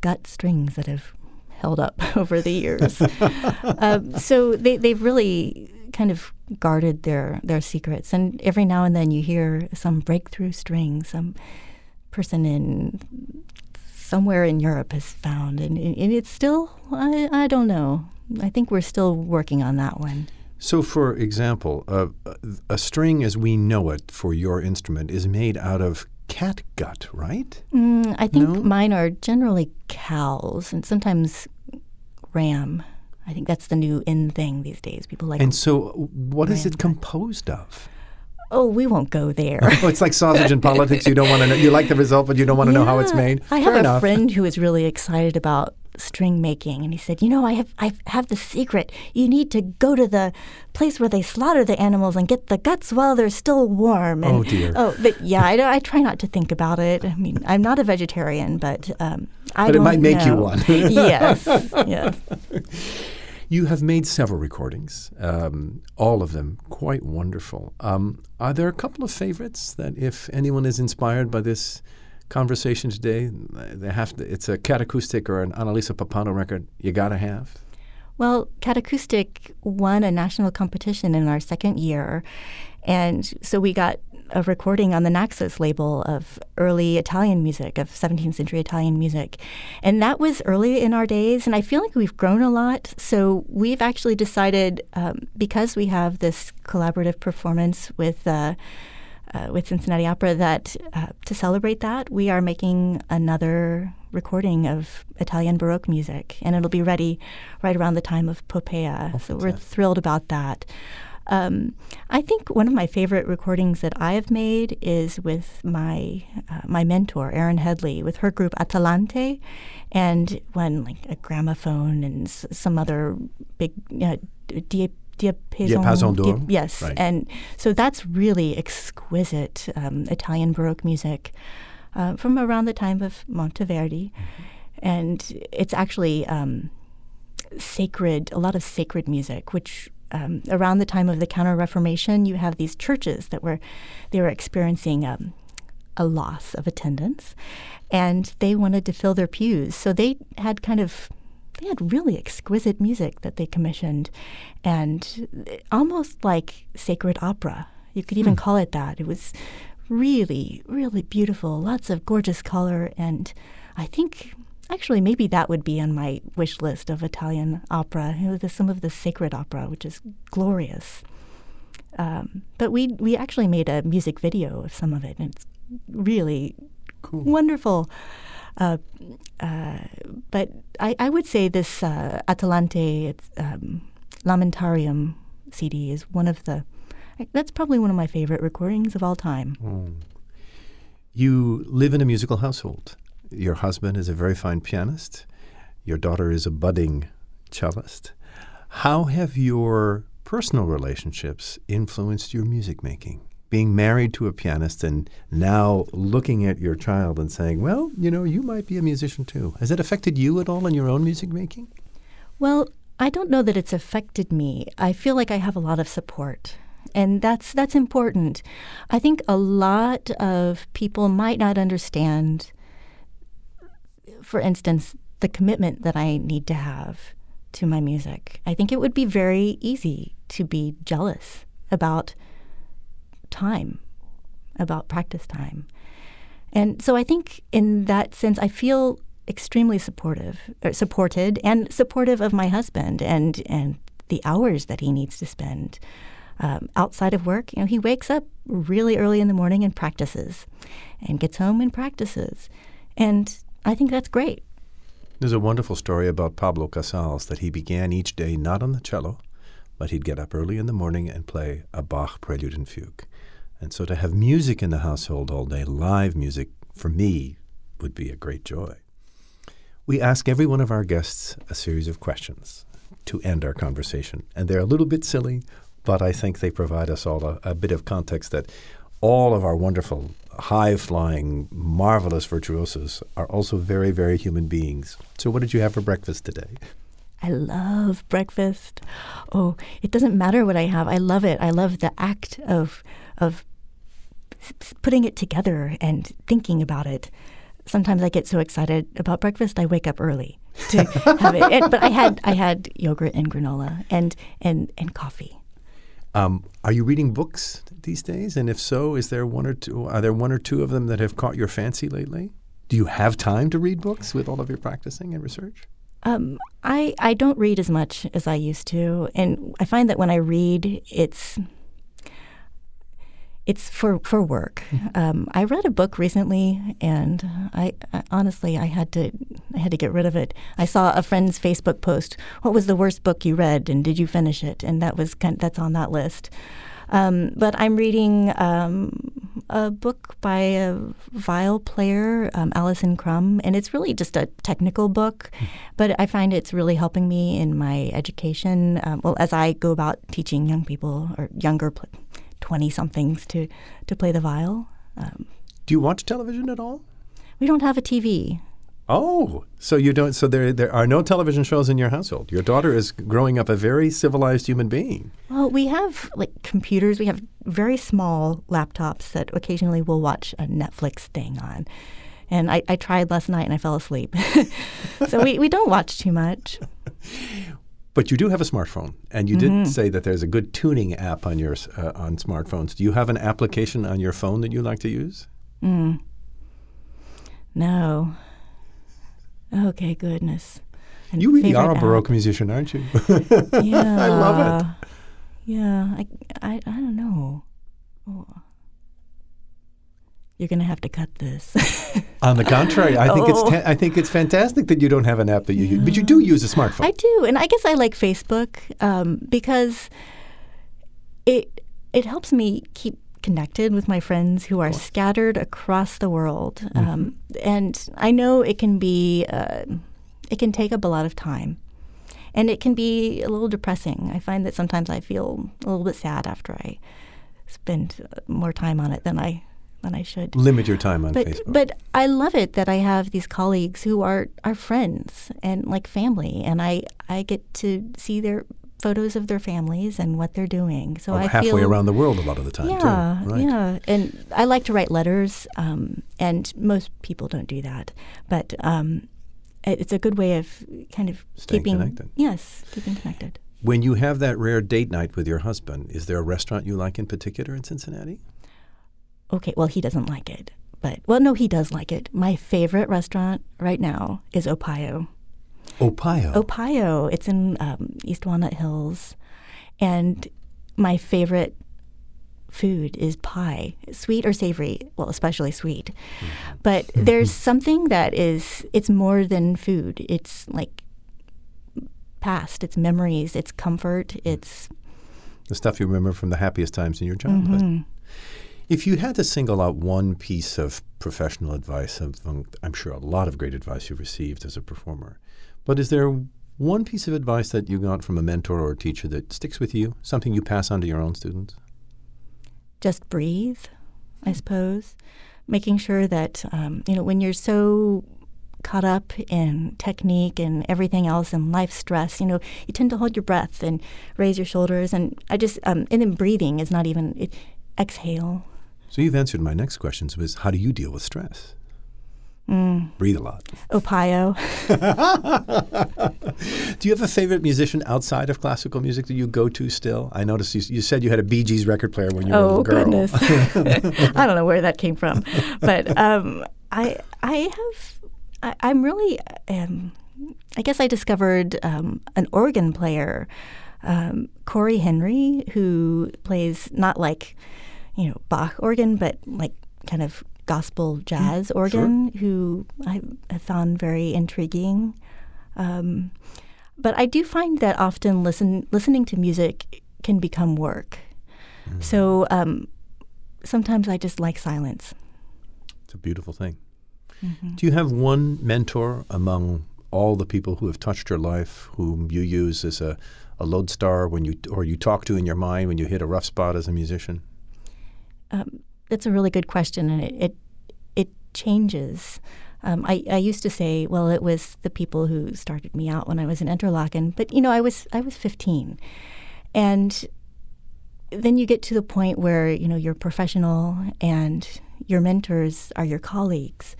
gut strings that have held up [LAUGHS] over the years. [LAUGHS] um, so they they've really kind of guarded their their secrets, and every now and then you hear some breakthrough string, some person in somewhere in Europe has found, and, and it's still I, I don't know. I think we're still working on that one. So, for example, uh, a string as we know it for your instrument is made out of cat gut, right? Mm, I think No? mine are generally cows and sometimes ram. I think that's the new in thing these days. People like, And so, what is it composed of? Oh, we won't go there. [LAUGHS] Oh, it's like sausage in politics. You don't want to know. You like the result, but you don't want to know how it's made. I Fair have a enough. friend who is really excited about string making, and he said, "You know, I have I have the secret. You need to go to the place where they slaughter the animals and get the guts while they're still warm." And, Oh, dear. Oh, but yeah, I, I try not to think about it. I mean, I'm not a vegetarian, but um, I But it might make you one. [LAUGHS] yes, [LAUGHS] yes. You have made several recordings, um, all of them quite wonderful. Um, are there a couple of favorites that, if anyone is inspired by this conversation today, they have to? It's a Catacoustic or an Annalisa Pappano record. You got to have. Well, Catacoustic won a national competition in our second year. And so we got a recording on the Naxos label of early Italian music, of 17th century Italian music. And that was early in our days. And I feel like we've grown a lot. So we've actually decided, um, because we have this collaborative performance with uh, uh, with Cincinnati Opera that uh, to celebrate that, we are making another recording of Italian Baroque music, and it'll be ready right around the time of Poppea. so we're thrilled about that. Um, I think one of my favorite recordings that I have made is with my uh, my mentor Erin Headley with her group Atalante, and when like a gramophone and s- some other big uh, dia- diapason, Diapason d'or. di- yes, Right. and so that's really exquisite um, Italian Baroque music uh, from around the time of Monteverdi, and it's actually um, sacred, a lot of sacred music, which um, around the time of the Counter Reformation, you have these churches that were they were experiencing um, a loss of attendance, and they wanted to fill their pews, so they had kind of they had really exquisite music that they commissioned, and almost like sacred opera. You could even call it that. It was really, really beautiful. Lots of gorgeous color, and I think actually maybe that would be on my wish list of Italian opera. You know, the, some of the sacred opera, which is glorious. Um, but we we actually made a music video of some of it, and it's really Cool. wonderful. Uh, uh, but I, I would say this uh, Atalante it's, um, Lamentarium CD is one of the. That's probably one of my favorite recordings of all time. Oh. You live in a musical household. Your husband is a very fine pianist. Your daughter is a budding cellist. How have your personal relationships influenced your music making? being married to a pianist and now looking at your child and saying, well, you know, you might be a musician too. Has it affected you at all in your own music making? Well, I don't know that it's affected me. I feel like I have a lot of support. And that's that's important. I think a lot of people might not understand for instance, the commitment that I need to have to my music. I think it would be very easy to be jealous about time, about practice time. And so I think in that sense, I feel extremely supportive, uh, supported, and supportive of my husband and and the hours that he needs to spend um, outside of work. You know, he wakes up really early in the morning and practices, and gets home and practices, and I think that's great. There's a wonderful story about Pablo Casals that he began each day not on the cello, but he'd get up early in the morning and play a Bach prelude and fugue. And so to have music in the household all day, live music, for me, would be a great joy. We ask every one of our guests a series of questions to end our conversation. And they're a little bit silly, but I think they provide us all a, a bit of context that all of our wonderful, high flying, marvelous virtuosos are also very, very human beings. So, what did you have for breakfast today? I love breakfast. Oh, it doesn't matter what I have. I love it. I love the act of of putting it together and thinking about it. Sometimes I get so excited about breakfast, I wake up early to [LAUGHS] have it. And, but I had I had yogurt and granola and and and coffee. Um, are you reading books these days? And if so, is there one or two? Are there one or two of them that have caught your fancy lately? Do you have time to read books with all of your practicing and research? Um, I I don't read as much as I used to, and I find that when I read, it's it's for for work. Mm-hmm. Um, I read a book recently, and I, I, honestly I had to I had to get rid of it. I saw a friend's Facebook post. What was the worst book you read, and did you finish it? And that was kind of, that's on that list. Um, but I'm reading um, a book by a viol player, um, Alison Crum, and it's really just a technical book, mm-hmm. but I find it's really helping me in my education. Um, well, as I go about teaching young people or younger pl- 20 somethings to, to play the viol. Um, Do you watch television at all? We don't have a TV. Oh, so you don't? So there, there are no television shows in your household. Your daughter is growing up a very civilized human being. Well, we have like computers. We have very small laptops that occasionally we'll watch a Netflix thing on. And I, I tried last night and I fell asleep. [LAUGHS] so we, we don't watch too much. [LAUGHS] But you do have a smartphone, and you mm-hmm. did say that there's a good tuning app on your uh, on smartphones. Do you have an application on your phone that you like to use? Mm. No. Okay, goodness. And you really are a baroque musician, aren't you? [LAUGHS] yeah, [LAUGHS] I love it. Yeah, I, I, I don't know. Oh you're going to have to cut this. [LAUGHS] On the contrary, I think oh. it's I think it's fantastic that you don't have an app that you yeah. use, but you do use a smartphone. I do, and I guess I like Facebook um, because it it helps me keep connected with my friends who are scattered across the world, mm-hmm. um, and I know it can be uh, it can take up a lot of time. And it can be a little depressing. I find that sometimes I feel a little bit sad after I spend uh, more time on it than I than I should. Limit your time on but, Facebook. But I love it that I have these colleagues who are are friends and like family, and I I get to see their photos of their families and what they're doing. So or I halfway feel, around the world a lot of the time. Yeah, too, right? yeah. And I like to write letters, um, and most people don't do that, but. Um, it's a good way of kind of Staying keeping connected. Yes, keeping connected. When you have that rare date night with your husband, is there a restaurant you like in particular in Cincinnati? Okay, well, he doesn't like it. But, well, no, he does like it. My favorite restaurant right now is O Pie O. Opayo? O Pie O. It's in um, East Walnut Hills. And my favorite food is pie, sweet or savory, well, especially sweet. But [LAUGHS] there's something that is, it's more than food. It's like past, it's memories, it's comfort, it's. The stuff you remember from the happiest times in your childhood. Mm-hmm. If you had to single out one piece of professional advice, I'm sure a lot of great advice you've received as a performer, but is there one piece of advice that you got from a mentor or a teacher that sticks with you, something you pass on to your own students? just breathe, I suppose. Making sure that, um, you know, when you're so caught up in technique and everything else and life stress, you know, you tend to hold your breath and raise your shoulders. And I just, um, and then breathing is not even, it, exhale. So you've answered my next questions was how do you deal with stress? Mm. Breathe a lot. Ohio. [LAUGHS] [LAUGHS] Do you have a favorite musician outside of classical music that you go to still? I noticed you, you said you had a Bee Gees record player when you were a oh little girl. goodness, [LAUGHS] I don't know where that came from, but um, I I have I, I'm really um, I guess I discovered um, an organ player, um, Cory Henry, who plays not like you know Bach organ, but like kind of gospel jazz Mm, organ, who I have found very intriguing. Um, but I do find that often listen listening to music can become work. Mm. So um, sometimes I just like silence. It's a beautiful thing. Mm-hmm. Do you have one mentor among all the people who have touched your life, whom you use as a, a lodestar when you or you talk to in your mind when you hit a rough spot as a musician? Um, that's a really good question, and it it, it changes. Um, I, I used to say, well, it was the people who started me out when I was in Interlochen, but you know, I was I was 15, and then you get to the point where you know you're professional and your mentors are your colleagues,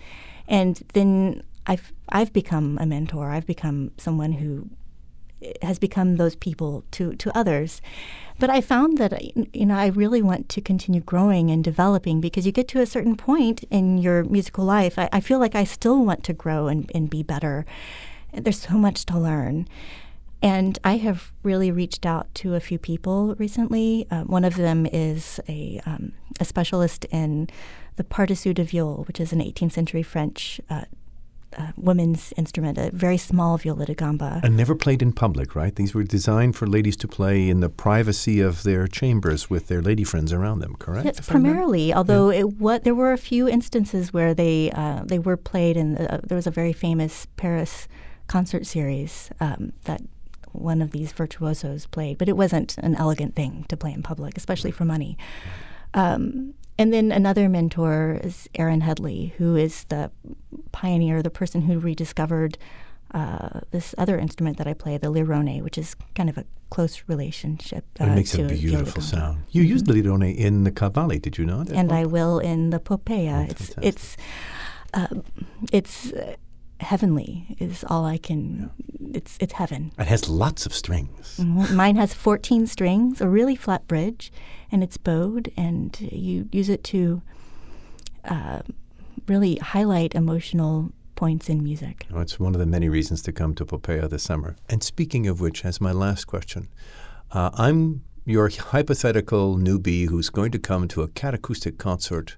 and then I've I've become a mentor. I've become someone who has become those people to to others. But I found that you know I really want to continue growing and developing because you get to a certain point in your musical life. I, I feel like I still want to grow and, and be better. There's so much to learn. And I have really reached out to a few people recently. Uh, one of them is a, um, a specialist in the pardessus de viol, which is an 18th century French uh, uh, women's instrument, a very small viola da gamba. And never played in public, right? These were designed for ladies to play in the privacy of their chambers with their lady friends around them, correct? Yes, If I remember? primarily. Although it what there were a few instances where they uh, they were played, and uh, there was a very famous Paris concert series um, that one of these virtuosos played, but it wasn't an elegant thing to play in public, especially for money. Um, and then another mentor is Erin Headley, who is the pioneer, the person who rediscovered uh, this other instrument that I play, the lirone, which is kind of a close relationship. Uh, It makes to a beautiful gamba. sound. You used the lirone in the Cavalli, did you not? and one I will in the Poppea. Oh, it's fantastic. it's uh, it's uh, heavenly is all I can. It's it's heaven. It has lots of strings. Mhm. Mine has 14 strings, a really flat bridge, and it's bowed, and you use it to uh, really highlight emotional points in music. Oh, it's one of the many reasons to come to Poppea this summer. And speaking of which, as my last question, uh, I'm your hypothetical newbie who's going to come to a Catacoustic concert.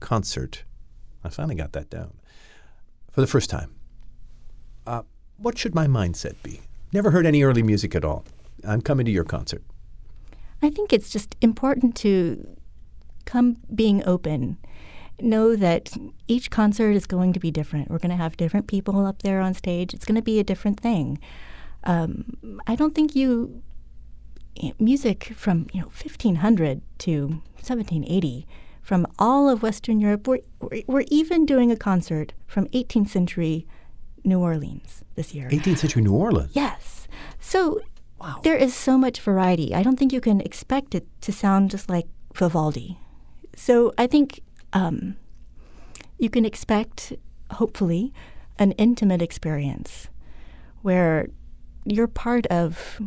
Concert. I finally got that down for the first time. Uh, what should my mindset be? Never heard any early music at all. I'm coming to your concert. I think it's just important to come being open. Know that each concert is going to be different. We're going to have different people up there on stage. It's going to be a different thing. Um, I don't think you music from you know 1500 to 1780 from all of Western Europe. We're, we're, we're even doing a concert from 18th century New Orleans this year. 18th century New Orleans. Yes. So Wow. there is so much variety. I don't think you can expect it to sound just like Vivaldi. So I think um, you can expect, hopefully, an intimate experience where you're part of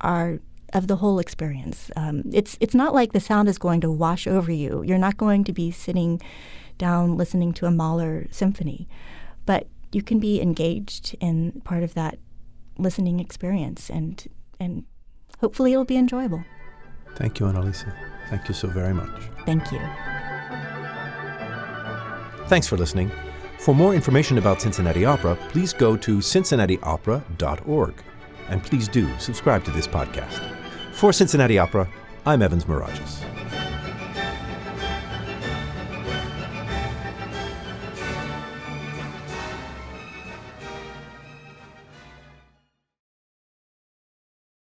our of the whole experience. Um, it's it's not like the sound is going to wash over you. You're not going to be sitting down listening to a Mahler symphony, but you can be engaged in part of that listening experience and and hopefully it'll be enjoyable. Thank you, Annalisa. Thank you so very much. Thank you. Thanks for listening. For more information about Cincinnati Opera, please go to cincinnatiopera.org. And please do subscribe to this podcast. For Cincinnati Opera, I'm Evans Mirageas.